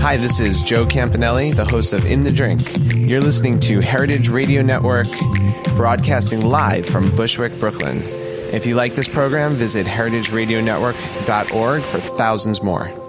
Hi, this is Joe Campanale, the host of In the Drink. You're listening to Heritage Radio Network, broadcasting live from Bushwick, Brooklyn. If you like this program, visit heritageradionetwork.org for thousands more.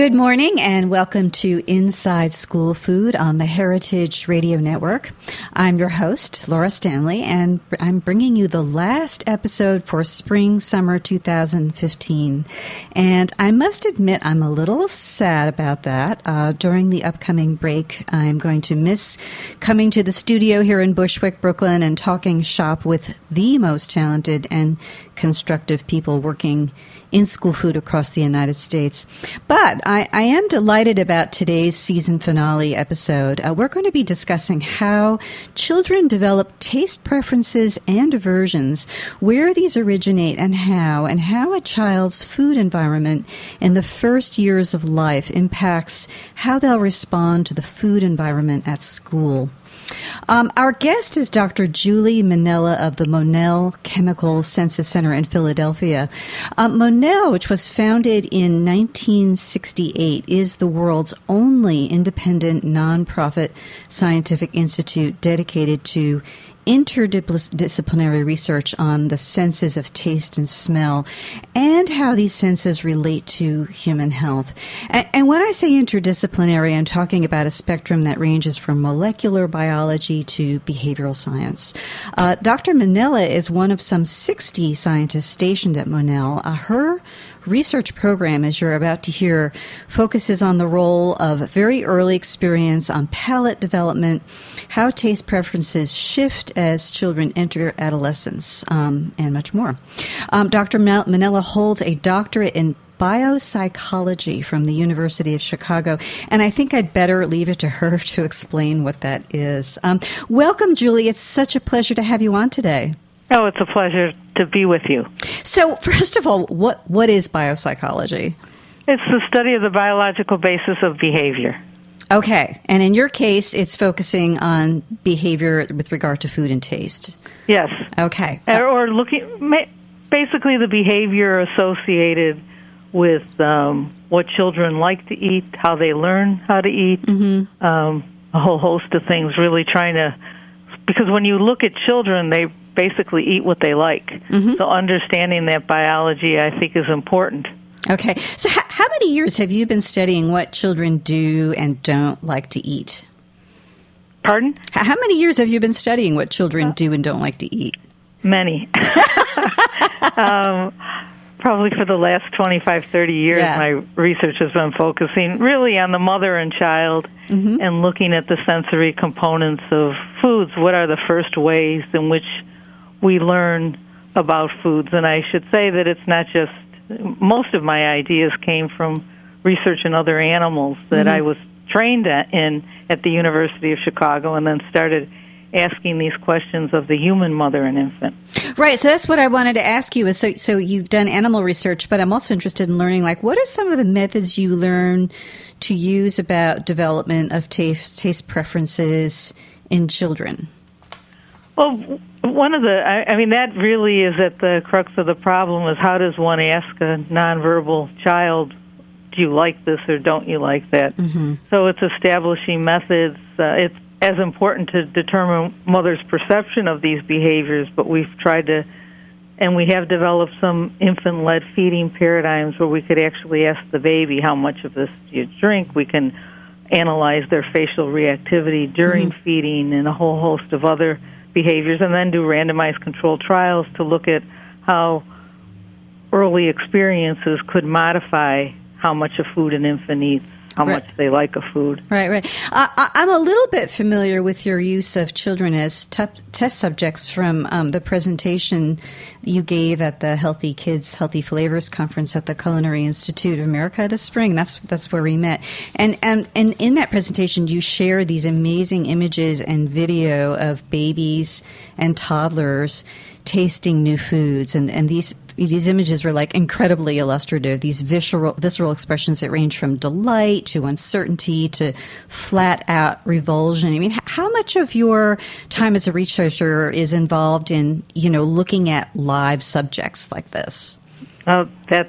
Good morning and welcome to Inside School Food on the Heritage Radio Network. I'm your host, Laura Stanley, and I'm bringing you the last episode for spring summer 2015. And I must admit, I'm a little sad about that. Uh, during the upcoming break, I'm going to miss coming to the studio here in Bushwick, Brooklyn, and talking shop with the most talented and constructive people working in school food across the United States. But I, I am delighted about today's season finale episode. Uh, we're going to be discussing how children develop taste preferences and aversions, where these originate and how, and how a child's food environment in the first years of life impacts how they'll respond to the food environment at school. Um, our guest is Dr. Julie Mennella of the Monell Chemical Senses Center in Philadelphia. Um, Monell, which was founded in 1968, is the world's only independent nonprofit scientific institute dedicated to interdisciplinary research on the senses of taste and smell and how these senses relate to human health. And, and, when I say interdisciplinary, I'm talking about a spectrum that ranges from molecular biology to behavioral science. Uh, Dr. Mennella is one of some 60 scientists stationed at Monell. Uh, her research program, as you're about to hear, focuses on the role of very early experience on palate development, how taste preferences shift as children enter adolescence, um, and much more. Um, Dr. Mennella holds a doctorate in biopsychology from the University of Chicago. And I think I'd better leave it to her to explain what that is. Um, welcome, Julie. It's such a pleasure to have you on today. Oh, it's a pleasure to be with you. So, first of all, what what is biopsychology? It's the study of the biological basis of behavior. Okay, and in your case, it's focusing on behavior with regard to food and taste. Yes. Okay. Or, or looking, basically, the behavior associated with um, what children like to eat, how they learn how to eat, mm-hmm. um, a whole host of things. Really trying to, because when you look at children, they basically eat what they like. Mm-hmm. So understanding that biology, I think, is important. Okay. So, h- how many years have you been studying what children do and don't like to eat? Pardon? H- how many years have you been studying what children uh, do and don't like to eat? Many. um, probably for the last 25, 30 years, yeah. my research has been focusing really on the mother and child mm-hmm. and looking at the sensory components of foods. What are the first ways in which we learn about foods. And I should say that it's not just most of my ideas came from research in other animals that mm-hmm. I was trained at, in at the University of Chicago, and then started asking these questions of the human mother and infant. Right. So that's what I wanted to ask you. Is so so you've done animal research, but I'm also interested in learning like what are some of the methods you learn to use about development of taste taste preferences in children. Well, one of the I, I mean that really is at the crux of the problem is how does one ask a nonverbal child do you like this or don't you like that? Mm-hmm. So it's establishing methods. Uh, it's as important to determine mother's perception of these behaviors, but we've tried to, and we have developed some infant led feeding paradigms where we could actually ask the baby how much of this do you drink. We can analyze their facial reactivity during mm-hmm. feeding and a whole host of other behaviors, and then do randomized controlled trials to look at how early experiences could modify how much a food an infant eats how right. much they like a food. Right, right. Uh, I'm a little bit familiar with your use of children as t- test subjects from um, the presentation you gave at the Healthy Kids, Healthy Flavors conference at the Culinary Institute of America this spring. That's that's where we met. And and and in that presentation, you share these amazing images and video of babies and toddlers tasting new foods and, and these these images were like incredibly illustrative. These visceral visceral expressions that range from delight to uncertainty to flat out revulsion. I mean how much of your time as a researcher is involved in you know looking at live subjects like this? Oh that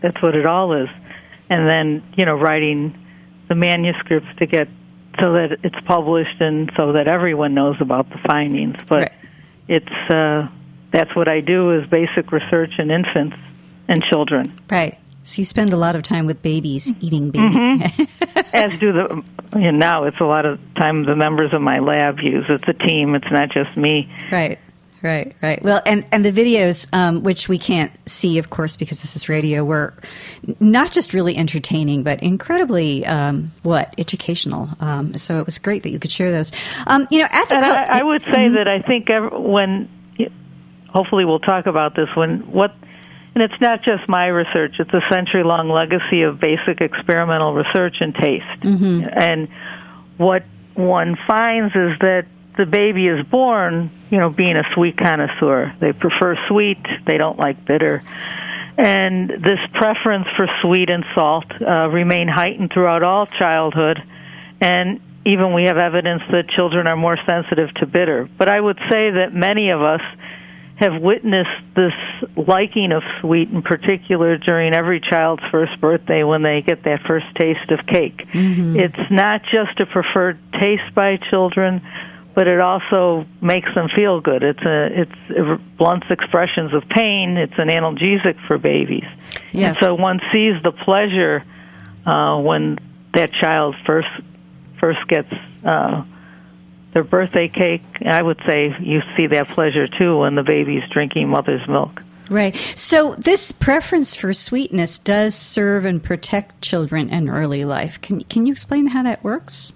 that's what it all is. And then you know writing the manuscripts to get so that it's published and so that everyone knows about the findings. But right. it's uh that's what I do is basic research in infants and children. Right. So you spend a lot of time with babies eating baby. Mm-hmm. As do the you know, now it's a lot of time the members of my lab use. It's a team. It's not just me. Right. Right, right. Well, and, and the videos, um, which we can't see, of course, because this is radio, were not just really entertaining, but incredibly, um, what, educational. Um, so it was great that you could share those. Um, you know, ethical. And I, I would say mm-hmm. that I think when hopefully we'll talk about this when what and it's not just my research it's a century long legacy of basic experimental research in taste. Mm-hmm. and what one finds is that the baby is born you know being a sweet connoisseur. They prefer sweet they don't like bitter. And this preference for sweet and salt uh, remain heightened throughout all childhood. And even we have evidence that children are more sensitive to bitter. But i would say that many of us have witnessed this liking of sweet in particular during every child's first birthday when they get that first taste of cake. Mm-hmm. It's not just a preferred taste by children, but it also makes them feel good. It's a it's it blunts expressions of pain. It's an analgesic for babies. Yeah. And so one sees the pleasure uh, when that child first first gets uh, their birthday cake, I would say you see that pleasure too when the baby's drinking mother's milk. Right. So this preference for sweetness does serve and protect children in early life. Can can you explain how that works?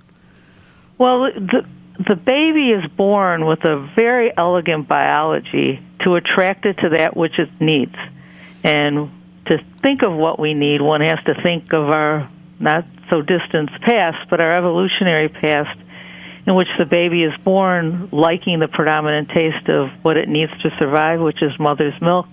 Well, the the baby is born with a very elegant biology to attract it to that which it needs. And to think of what we need, one has to think of our not so distant past, but our evolutionary past in which the baby is born liking the predominant taste of what it needs to survive, which is mother's milk,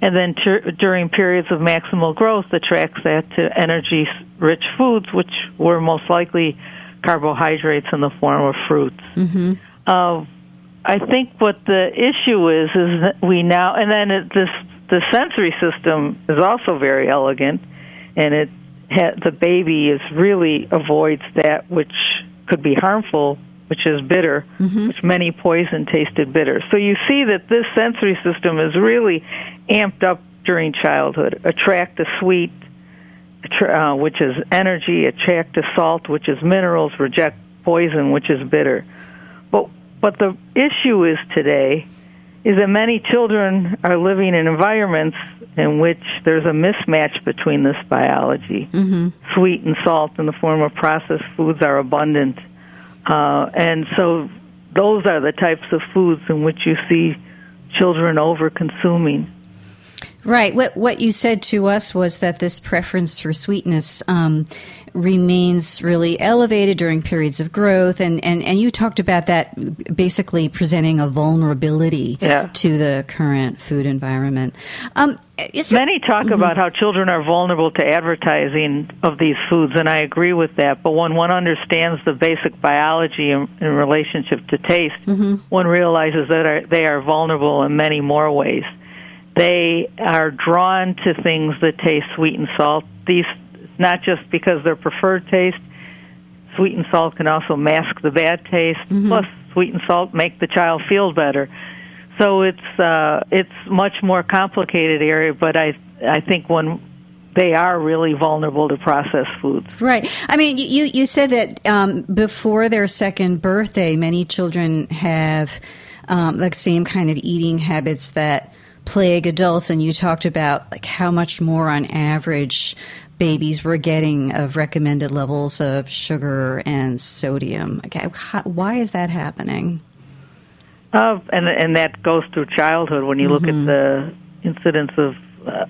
and then ter- during periods of maximal growth attracts that to energy rich foods, which were most likely carbohydrates in the form of fruits. Mm-hmm. Uh, I think what the issue is is that we now, and then it, this the sensory system is also very elegant, and it ha- the baby is really avoids that which could be harmful which is bitter, mm-hmm. which many poison tasted bitter. So you see that this sensory system is really amped up during childhood. Attract the sweet, uh, which is energy. Attract the salt, which is minerals. Reject poison, which is bitter. But but the issue is today is that many children are living in environments in which there's a mismatch between this biology. Mm-hmm. Sweet and salt in the form of processed foods are abundant uh, and so those are the types of foods in which you see children over consuming. Right. What what you said to us was that this preference for sweetness um, remains really elevated during periods of growth, and, and, and you talked about that basically presenting a vulnerability yeah. to the current food environment. Um, Many talk mm-hmm. about how children are vulnerable to advertising of these foods, and I agree with that. But when one understands the basic biology in, in relationship to taste, mm-hmm. one realizes that are, they are vulnerable in many more ways. They are drawn to things that taste sweet and salt. These not just because their preferred taste. Sweet and salt can also mask the bad taste. Mm-hmm. Plus, sweet and salt make the child feel better. So it's uh, it's much more complicated area, but I I think when they are really vulnerable to processed foods. Right. I mean, you you said that um, before their second birthday, many children have um, the same kind of eating habits that plague adults, and you talked about like how much more on average babies were getting of recommended levels of sugar and sodium. Okay, how, why is that happening? Uh, and and that goes through childhood. When you mm-hmm. look at mm-hmm. the incidence of uh,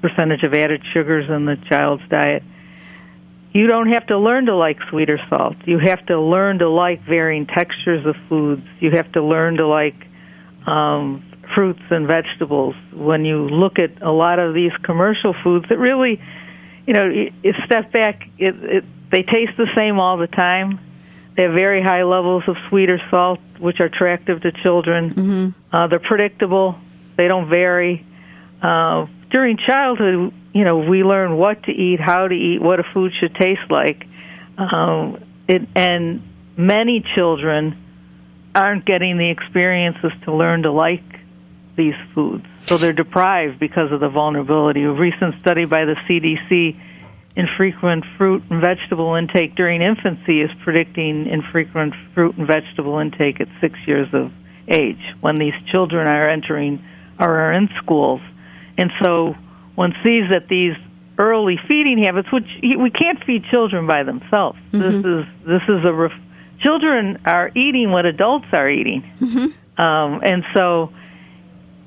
percentage of added sugars in the child's diet, you don't have to learn to like sweet or salt. You have to learn to like varying textures of foods. You have to learn to like um, fruits and vegetables. When you look at a lot of these commercial foods, it really you know, you, you step back, it, it, they taste the same all the time. They have very high levels of sweet or salt, which are attractive to children. Mm-hmm. Uh, they're predictable. They don't vary. Uh, during childhood, you know, we learn what to eat, how to eat, what a food should taste like. Um, it, and many children aren't getting the experiences to learn to like these foods. So they're deprived because of the vulnerability. A recent study by the CDC infrequent fruit and vegetable intake during infancy is predicting infrequent fruit and vegetable intake at six years of age when these children are entering or are in schools. And so one sees that these early feeding habits, which we can't feed children by themselves. Mm-hmm. This is this is a ref- children are eating what adults are eating, mm-hmm. um, and so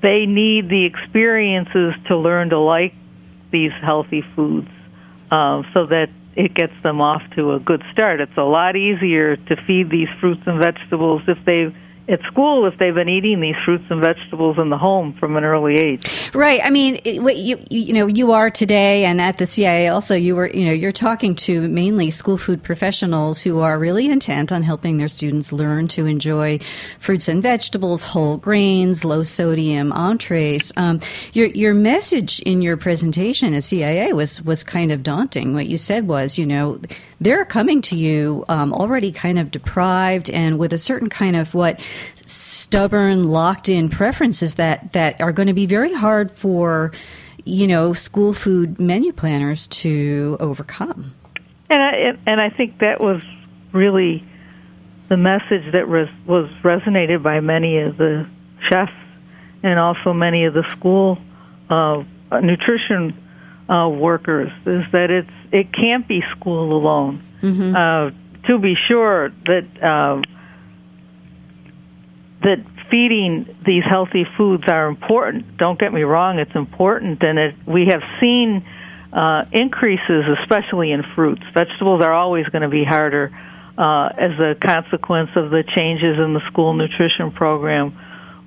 they need the experiences to learn to like these healthy foods uh, so that it gets them off to a good start. It's a lot easier to feed these fruits and vegetables if they at school if they've been eating these fruits and vegetables in the home from an early age. Right. I mean, what you you know you are today, and at the CIA also you were you know you're talking to mainly school food professionals who are really intent on helping their students learn to enjoy fruits and vegetables, whole grains, low sodium entrees. Um, your your message in your presentation at CIA was was kind of daunting. What you said was, you know, they're coming to you um, already kind of deprived and with a certain kind of what stubborn, locked in preferences that, that are going to be very hard for, you know, school food menu planners to overcome. And I, and I think that was really the message that res, was resonated by many of the chefs and also many of the school uh, nutrition uh, workers is that it's it can't be school alone. Mm-hmm. Uh, to be sure that uh, that feeding these healthy foods are important. Don't get me wrong; it's important, and it, we have seen uh, increases, especially in fruits. Vegetables are always going to be harder uh, as a consequence of the changes in the school nutrition program.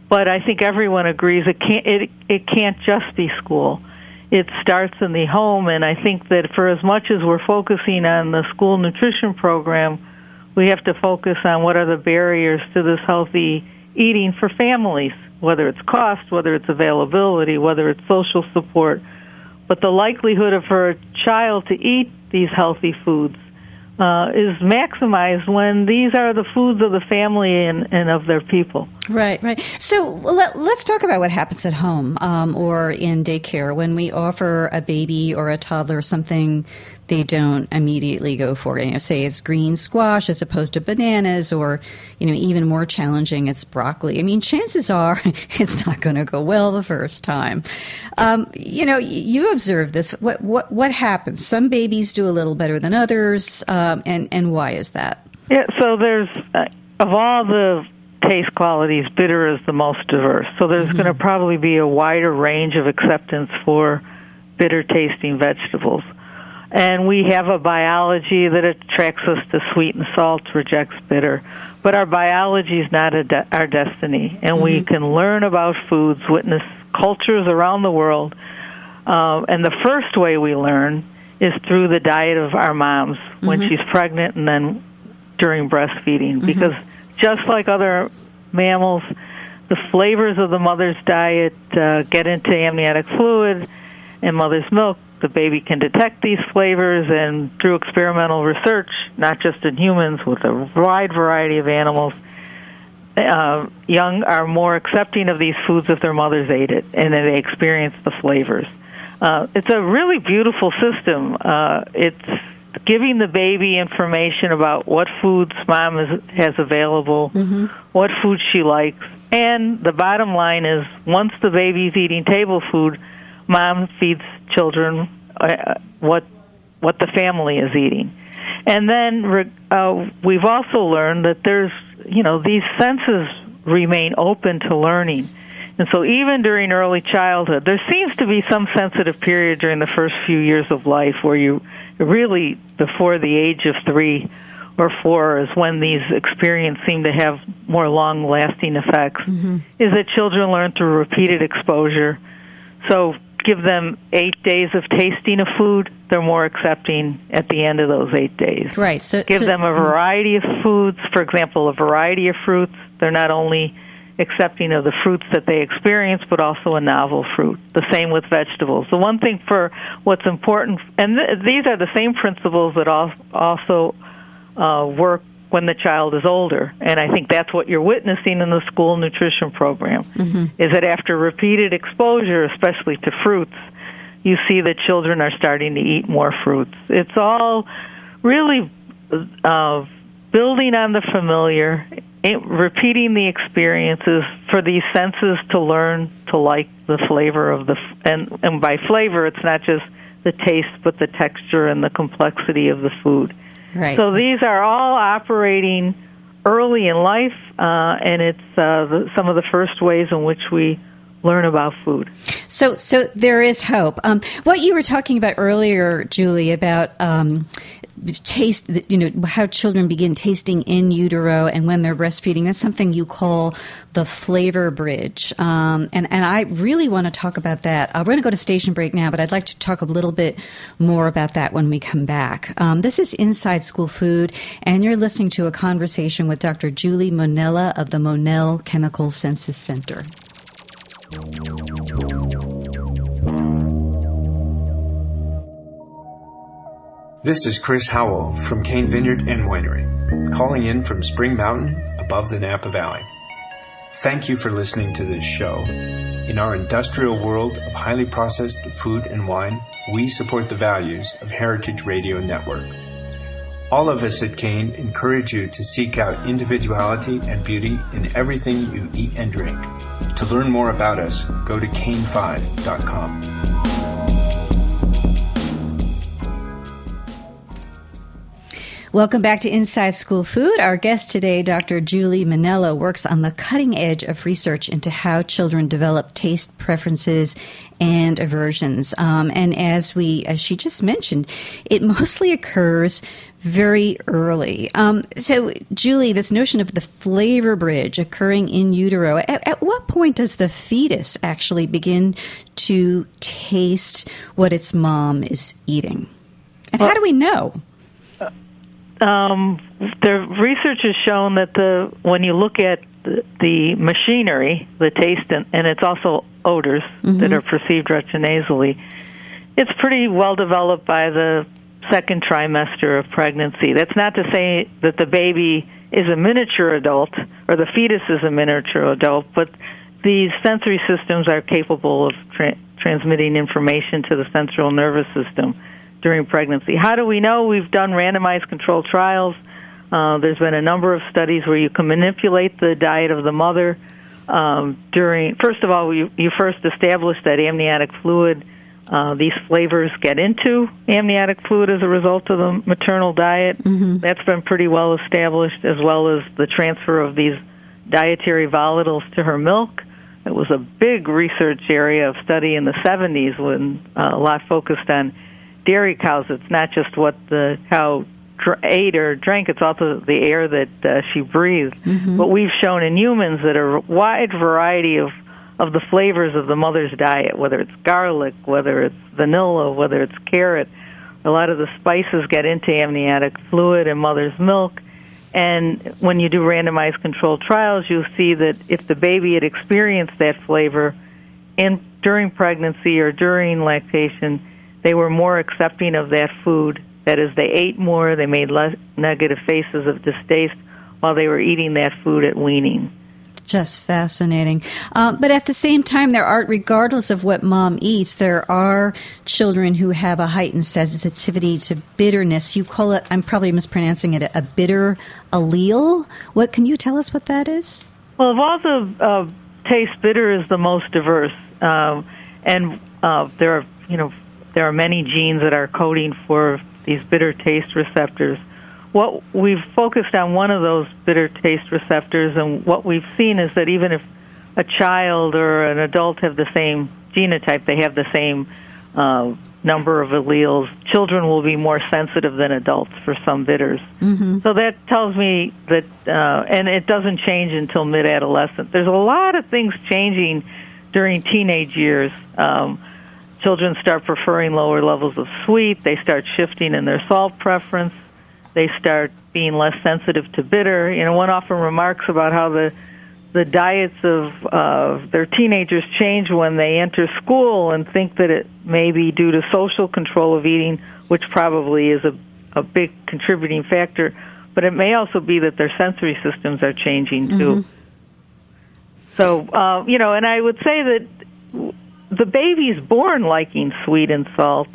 But I think everyone agrees it can't it, it can't just be school it starts in the home. And I think that for as much as we're focusing on the school nutrition program, we have to focus on what are the barriers to this healthy eating for families, whether it's cost, whether it's availability, whether it's social support. But the likelihood of a child to eat these healthy foods uh, is maximized when these are the foods of the family and, and of their people. Right, right. So let, us talk about what happens at home um, or in daycare when we offer a baby or a toddler something they don't immediately go for. it. You know, say it's green squash as opposed to bananas, or you know, even more challenging, it's broccoli. I mean, chances are it's not going to go well the first time. Um, you know, you observe this. What what what happens? Some babies do a little better than others, um, and and why is that? Yeah. So there's uh, of all the taste qualities, bitter is the most diverse. So there's mm-hmm. going to probably be a wider range of acceptance for bitter tasting vegetables. And we have a biology that attracts us to sweet and salt, rejects bitter. But our biology is not de- our destiny. And mm-hmm. we can learn about foods, witness cultures around the world. Uh, and the first way we learn is through the diet of our moms mm-hmm. when she's pregnant and then during breastfeeding. Mm-hmm. Because just like other mammals, the flavors of the mother's diet uh, get into amniotic fluid and mother's milk the baby can detect these flavors and through experimental research, not just in humans, with a wide variety of animals, uh, young are more accepting of these foods if their mothers ate it and they experience the flavors. Uh, it's a really beautiful system. Uh, it's giving the baby information about what foods mom is, has available, mm-hmm. what foods she likes, and the bottom line is once the baby's eating table food, mom feeds children uh, what what the family is eating. And then uh, we've also learned that there's, you know, these senses remain open to learning. And so even during early childhood, there seems to be some sensitive period during the first few years of life where you really, before the age of three or four, is when these experiences seem to have more long lasting effects, mm-hmm. is that children learn through repeated exposure. So give them eight days of tasting of food, they're more accepting at the end of those eight days. Right. So give so, them a variety of foods. For example, a variety of fruits. They're not only accepting of the fruits that they experience, but also a novel fruit. The same with vegetables. The one thing for what's important, and th- these are the same principles that also uh, work when the child is older. And I think that's what you're witnessing in the school nutrition program mm-hmm. is that after repeated exposure, especially to fruits, you see that children are starting to eat more fruits. It's all really uh, building on the familiar, it, repeating the experiences for these senses to learn to like the flavor of the and and by flavor it's not just the taste but the texture and the complexity of the food. Right. So these are all operating early in life, uh, and it's uh, the, some of the first ways in which we learn about food. So, so there is hope. Um, what you were talking about earlier, Julie, about um, taste, you know, how children begin tasting in utero and when they're breastfeeding. That's something you call the flavor bridge. Um, and, and I really want to talk about that. Uh, we're going to go to station break now, but I'd like to talk a little bit more about that when we come back. Um, this is Inside School Food, and you're listening to a conversation with Dr. Julie Mennella of the Monell Chemical Senses Center. This is Chris Howell from Cain Vineyard and Winery, calling in from Spring Mountain above the Napa Valley. Thank you for listening to this show. In our industrial world of highly processed food and wine, we support the values of Heritage Radio Network. All of us at Cain encourage you to seek out individuality and beauty in everything you eat and drink. To learn more about us, go to cain5.com. Welcome back to Inside School Food. Our guest today, Dr. Julie Mennella, works on the cutting edge of research into how children develop taste preferences and aversions. Um, and as we, as she just mentioned, it mostly occurs very early. Um, so, Julie, this notion of the flavor bridge occurring in utero, at, at what point does the fetus actually begin to taste what its mom is eating? And well, how do we know? Um, the research has shown that the when you look at the, the machinery, the taste, and, and it's also odors mm-hmm. that are perceived retronasally, it's pretty well developed by the second trimester of pregnancy. That's not to say that the baby is a miniature adult or the fetus is a miniature adult, but these sensory systems are capable of tra- transmitting information to the central nervous system during pregnancy. How do we know? We've done randomized controlled trials. Uh, there's been a number of studies where you can manipulate the diet of the mother um, during. First of all, you, you first establish that amniotic fluid. Uh, these flavors get into amniotic fluid as a result of the maternal diet. Mm-hmm. That's been pretty well established, as well as the transfer of these dietary volatiles to her milk. It was a big research area of study in the 70s when uh, a lot focused on dairy cows. It's not just what the cow dr- ate or drank; it's also the air that uh, she breathed. Mm-hmm. But we've shown in humans that a wide variety of of the flavors of the mother's diet, whether it's garlic, whether it's vanilla, whether it's carrot, a lot of the spices get into amniotic fluid in mother's milk. And when you do randomized controlled trials, you'll see that if the baby had experienced that flavor in during pregnancy or during lactation, they were more accepting of that food. That is, they ate more, they made less negative faces of distaste while they were eating that food at weaning. Just fascinating. Um, but at the same time, there are, regardless of what mom eats, there are children who have a heightened sensitivity to bitterness. You call it, I'm probably mispronouncing it, a bitter allele. What can you tell us what that is? Well, of all the uh, tastes, bitter is the most diverse, um, and uh, there are you know there are many genes that are coding for these bitter taste receptors what we've focused on one of those bitter taste receptors, and what we've seen is that even if a child or an adult have the same genotype, they have the same uh, number of alleles. Children will be more sensitive than adults for some bitters. Mm-hmm. So that tells me that, uh, and it doesn't change until mid adolescent. There's a lot of things changing during teenage years. Um, children start preferring lower levels of sweet, they start shifting in their salt preference they start being less sensitive to bitter. You know, one often remarks about how the the diets of uh, their teenagers change when they enter school and think that it may be due to social control of eating, which probably is a, a big contributing factor. But it may also be that their sensory systems are changing too. Mm-hmm. So, uh, you know, and I would say that the baby's born liking sweet and salt.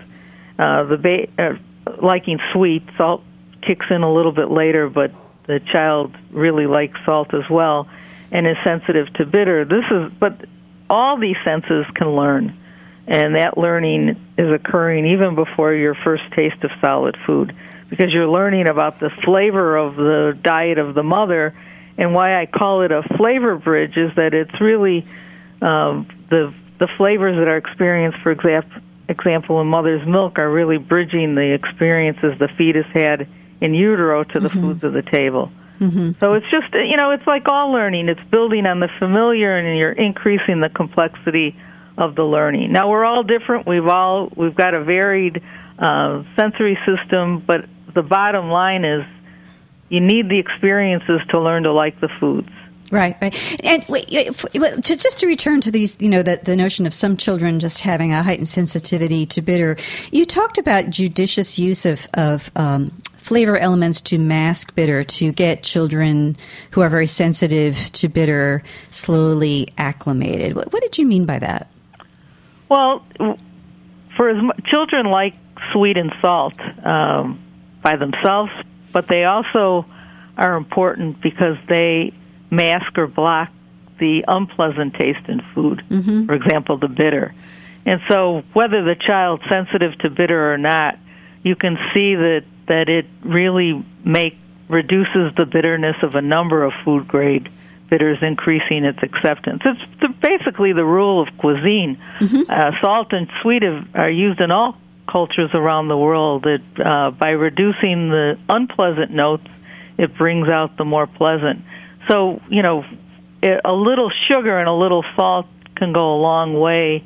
Uh, the ba- uh, liking sweet, salt kicks in a little bit later, but the child really likes salt as well and is sensitive to bitter. This is, but all these senses can learn, and that learning is occurring even before your first taste of solid food because you're learning about the flavor of the diet of the mother. And why I call it a flavor bridge is that it's really um, the the flavors that are experienced, for example, example in mother's milk, are really bridging the experiences the fetus had in utero to the mm-hmm. foods of the table. Mm-hmm. So it's just you know it's like all learning. It's building on the familiar, and you're increasing the complexity of the learning. Now we're all different. We've all we've got a varied uh, sensory system, but the bottom line is you need the experiences to learn to like the foods. Right, right. And wait, to, just to return to these, you know, the, the notion of some children just having a heightened sensitivity to bitter, you talked about judicious use of, of um, flavor elements to mask bitter to get children who are very sensitive to bitter slowly acclimated. What, what did you mean by that? Well, for as much, children like sweet and salt um, by themselves, but they also are important because they mask or block the unpleasant taste in food. Mm-hmm. For example, the bitter. And so, whether the child's sensitive to bitter or not, you can see that that it really make reduces the bitterness of a number of food grade bitters, increasing its acceptance. It's the, basically the rule of cuisine. Mm-hmm. Uh, salt and sweet have, are used in all cultures around the world. That uh, by reducing the unpleasant notes, it brings out the more pleasant. So you know, a little sugar and a little salt can go a long way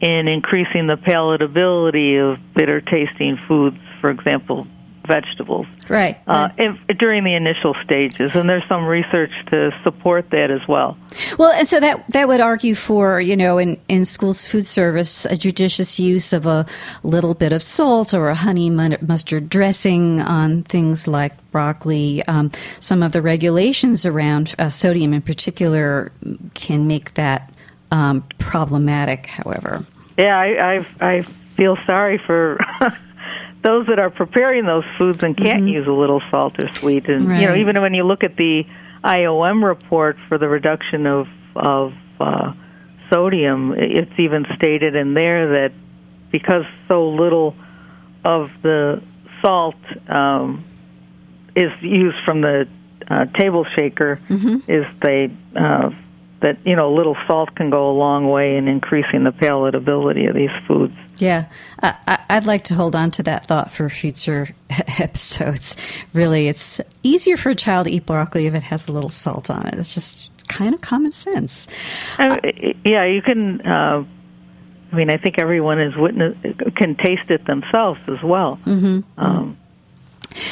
in increasing the palatability of bitter tasting foods. For example, vegetables. Right. Uh, if, during the initial stages, and there's some research to support that as well. Well, and so that that would argue for you know in in schools food service a judicious use of a little bit of salt or a honey mustard dressing on things like broccoli. Um, some of the regulations around uh, sodium, in particular, can make that um, problematic. However. Yeah, I I, I feel sorry for. those that are preparing those foods and can't mm-hmm. use a little salt or sweet, and right. you know, even when you look at the IOM report for the reduction of of uh, sodium, it's even stated in there that because so little of the salt um, is used from the uh, table shaker mm-hmm. is they uh, that you know a little salt can go a long way in increasing the palatability of these foods. Yeah, I, would like to hold on to that thought for future episodes. Really, it's easier for a child to eat broccoli if it has a little salt on it. It's just kind of common sense. Uh, yeah, you can. Uh, I mean, I think everyone is witness can taste it themselves as well. Mm-hmm. Um,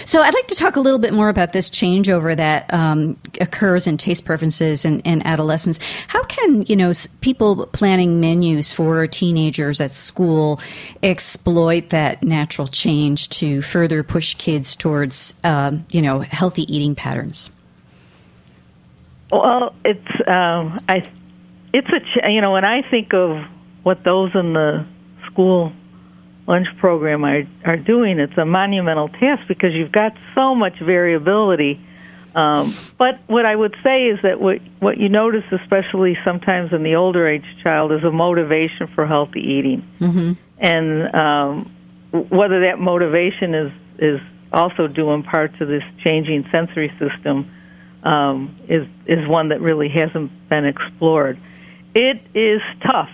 so I'd like to talk a little bit more about this changeover that um, occurs in taste preferences in, in, adolescence. How can you know people planning menus for teenagers at school exploit that natural change to further push kids towards um, you know healthy eating patterns? Well, it's um, I it's a you know when I think of what those in the school lunch program are, are doing. It's a monumental task because you've got so much variability. Um, but what I would say is that what what you notice, especially sometimes in the older age child, is a motivation for healthy eating, mm-hmm. and um, whether that motivation is is also due in part to this changing sensory system um, is is one that really hasn't been explored. It is tough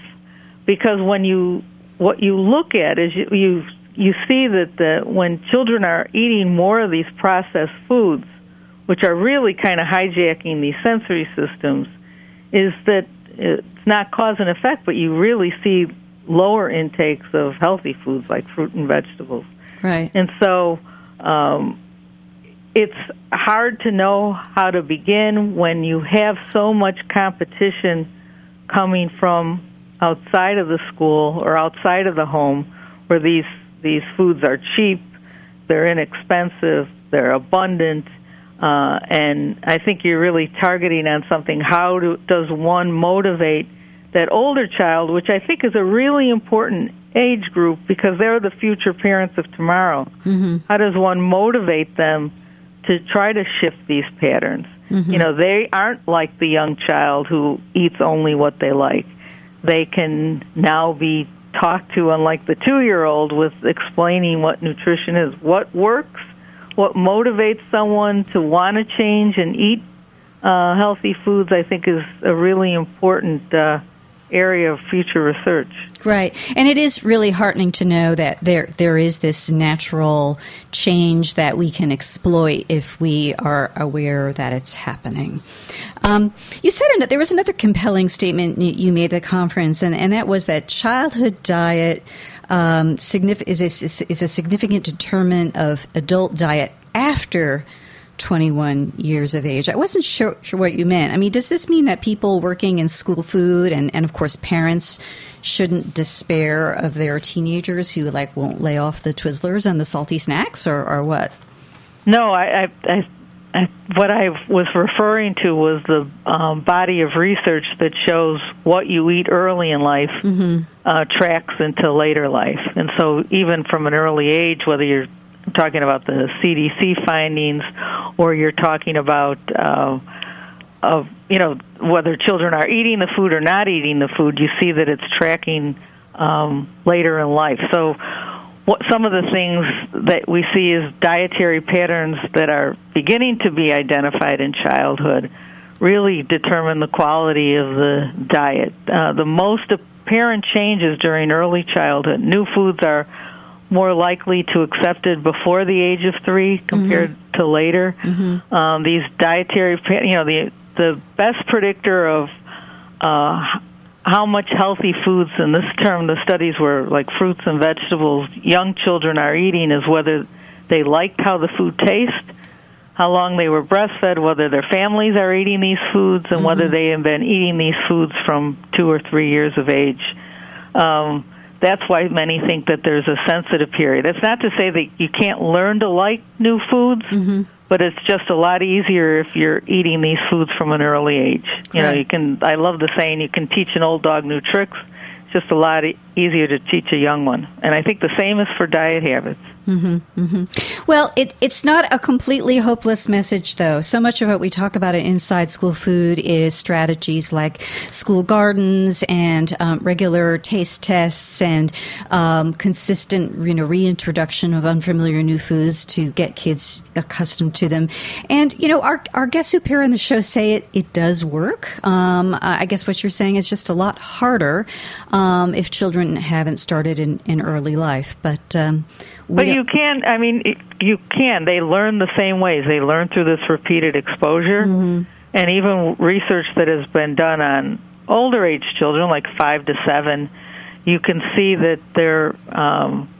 because when you what you look at is you you, you see that the, when children are eating more of these processed foods, which are really kind of hijacking these sensory systems, is that it's not cause and effect, but you really see lower intakes of healthy foods like fruit and vegetables. Right. And so um, it's hard to know how to begin when you have so much competition coming from outside of the school or outside of the home where these these foods are cheap, they're inexpensive, they're abundant, uh, and I think you're really targeting on something. How do, does one motivate that older child, which I think is a really important age group because they're the future parents of tomorrow? Mm-hmm. How does one motivate them to try to shift these patterns? Mm-hmm. You know, they aren't like the young child who eats only what they like they can now be talked to, unlike the two year old, with explaining what nutrition is, what works, what motivates someone to want to change and eat uh, healthy foods, I think is a really important uh, area of future research. Right, and it is really heartening to know that there there is this natural change that we can exploit if we are aware that it's happening. Um, you said that there was another compelling statement you made at the conference, and, and that was that childhood diet um, is, a, is a significant determinant of adult diet after 21 years of age. I wasn't sure, sure, what you meant. I mean, does this mean that people working in school food and, and of course parents shouldn't despair of their teenagers who like won't lay off the Twizzlers and the salty snacks or, or what? No, I, I, I, I what I was referring to was the um, body of research that shows what you eat early in life mm-hmm. uh, tracks into later life. And so even from an early age, whether you're talking about the CDC findings, or you're talking about uh, of you know whether children are eating the food or not eating the food, you see that it's tracking um, later in life. So, what some of the things that we see is dietary patterns that are beginning to be identified in childhood really determine the quality of the diet. Uh, the most apparent changes during early childhood. New foods are more likely to accept it before the age of three compared mm-hmm. to later. Mm-hmm. Um, these dietary, you know, the the best predictor of uh, how much healthy foods, in this term, the studies were like fruits and vegetables, young children are eating is whether they liked how the food tastes, how long they were breastfed, whether their families are eating these foods, and mm-hmm. whether they have been eating these foods from two or three years of age. Um, that's why many think that there's a sensitive period. It's not to say that you can't learn to like new foods, mm-hmm. but it's just a lot easier if you're eating these foods from an early age. You right. know, you can. I love the saying, you can teach an old dog new tricks. It's just a lot easier to teach a young one. And I think the same is for diet habits. Mm-hmm, mm-hmm. Well, it, it's not a completely hopeless message, though. So much of what we talk about in Inside School Food is strategies like school gardens and um, regular taste tests and um, consistent, you know, reintroduction of unfamiliar new foods to get kids accustomed to them. And you know, our our guests who appear on the show say it it does work. Um, I guess what you're saying is just a lot harder um, if children haven't started in, in early life, but. Um, but you can, I mean, you can. They learn the same ways. They learn through this repeated exposure. Mm-hmm. And even research that has been done on older age children, like five to seven, you can see that they're, um,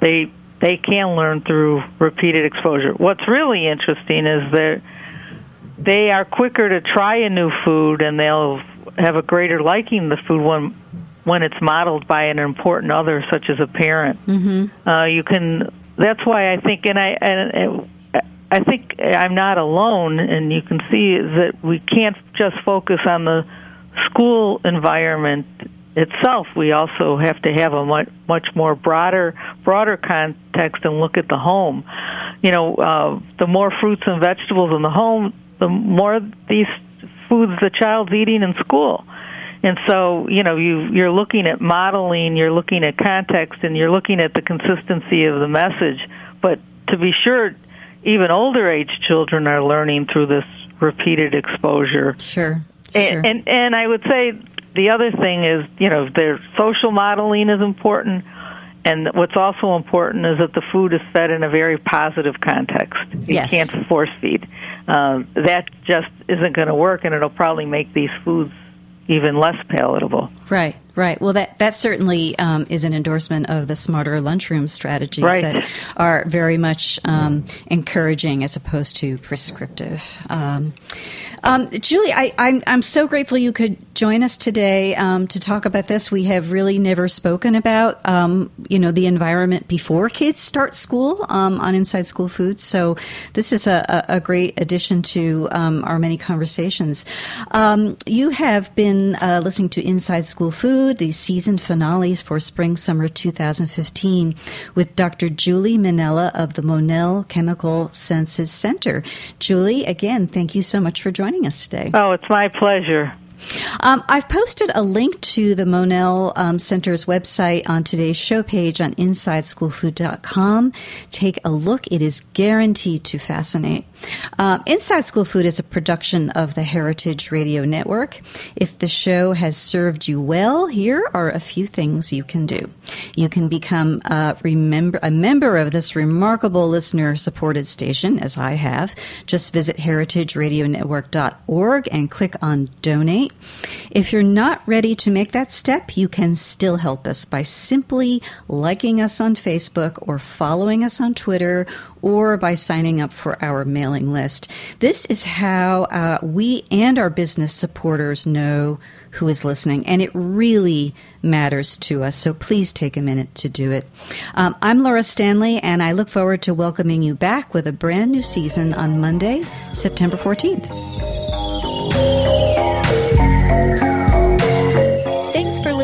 they, they can learn through repeated exposure. What's really interesting is that they are quicker to try a new food and they'll have a greater liking the food when when it's modeled by an important other, such as a parent. Mm-hmm. Uh, you can. That's why I think, and I and. I think I'm not alone, and you can see that we can't just focus on the school environment itself. We also have to have a much much more broader broader context and look at the home. You know, uh, the more fruits and vegetables in the home, the more these foods the child's eating in school. And so, you know, you you're looking at modeling, you're looking at context, and you're looking at the consistency of the message. But to be sure, even older age children are learning through this repeated exposure. Sure. And, sure. and and I would say the other thing is, you know, their social modeling is important. And what's also important is that the food is fed in a very positive context. You yes. can't force feed. Uh, that just isn't going to work, and it'll probably make these foods even less palatable. Right. Right. Well, that that certainly um, is an endorsement of the smarter lunchroom strategies right. that are very much um, encouraging as opposed to prescriptive. Um, um Julie, I, am I'm, I'm so grateful you could join us today um, to talk about this. We have really never spoken about um, you know the environment before kids start school on Inside School Foods. So this is a, a great addition to our many conversations. you have been uh, listening to Inside School Foods the season finales for spring summer 2015 with Dr. Julie Mennella of the Monell Chemical Senses Center. Julie, again, thank you so much for joining us today. Oh, it's my pleasure. Um, I've posted a link to the Monell um, Center's website on today's show page on InsideSchoolFood.com. Take a look. It is guaranteed to fascinate. Uh, Inside School Food is a production of the Heritage Radio Network. If the show has served you well, here are a few things you can do. You can become a, remember, a member of this remarkable listener supported station, as I have. Just visit heritageradionetwork.org and click on donate. If you're not ready to make that step, you can still help us by simply liking us on Facebook or following us on Twitter or by signing up for our mailing list. This is how uh, we and our business supporters know who is listening, and it really matters to us. So please take a minute to do it. Um, I'm Laura Stanley, and I look forward to welcoming you back with a brand new season on Monday, September 14th.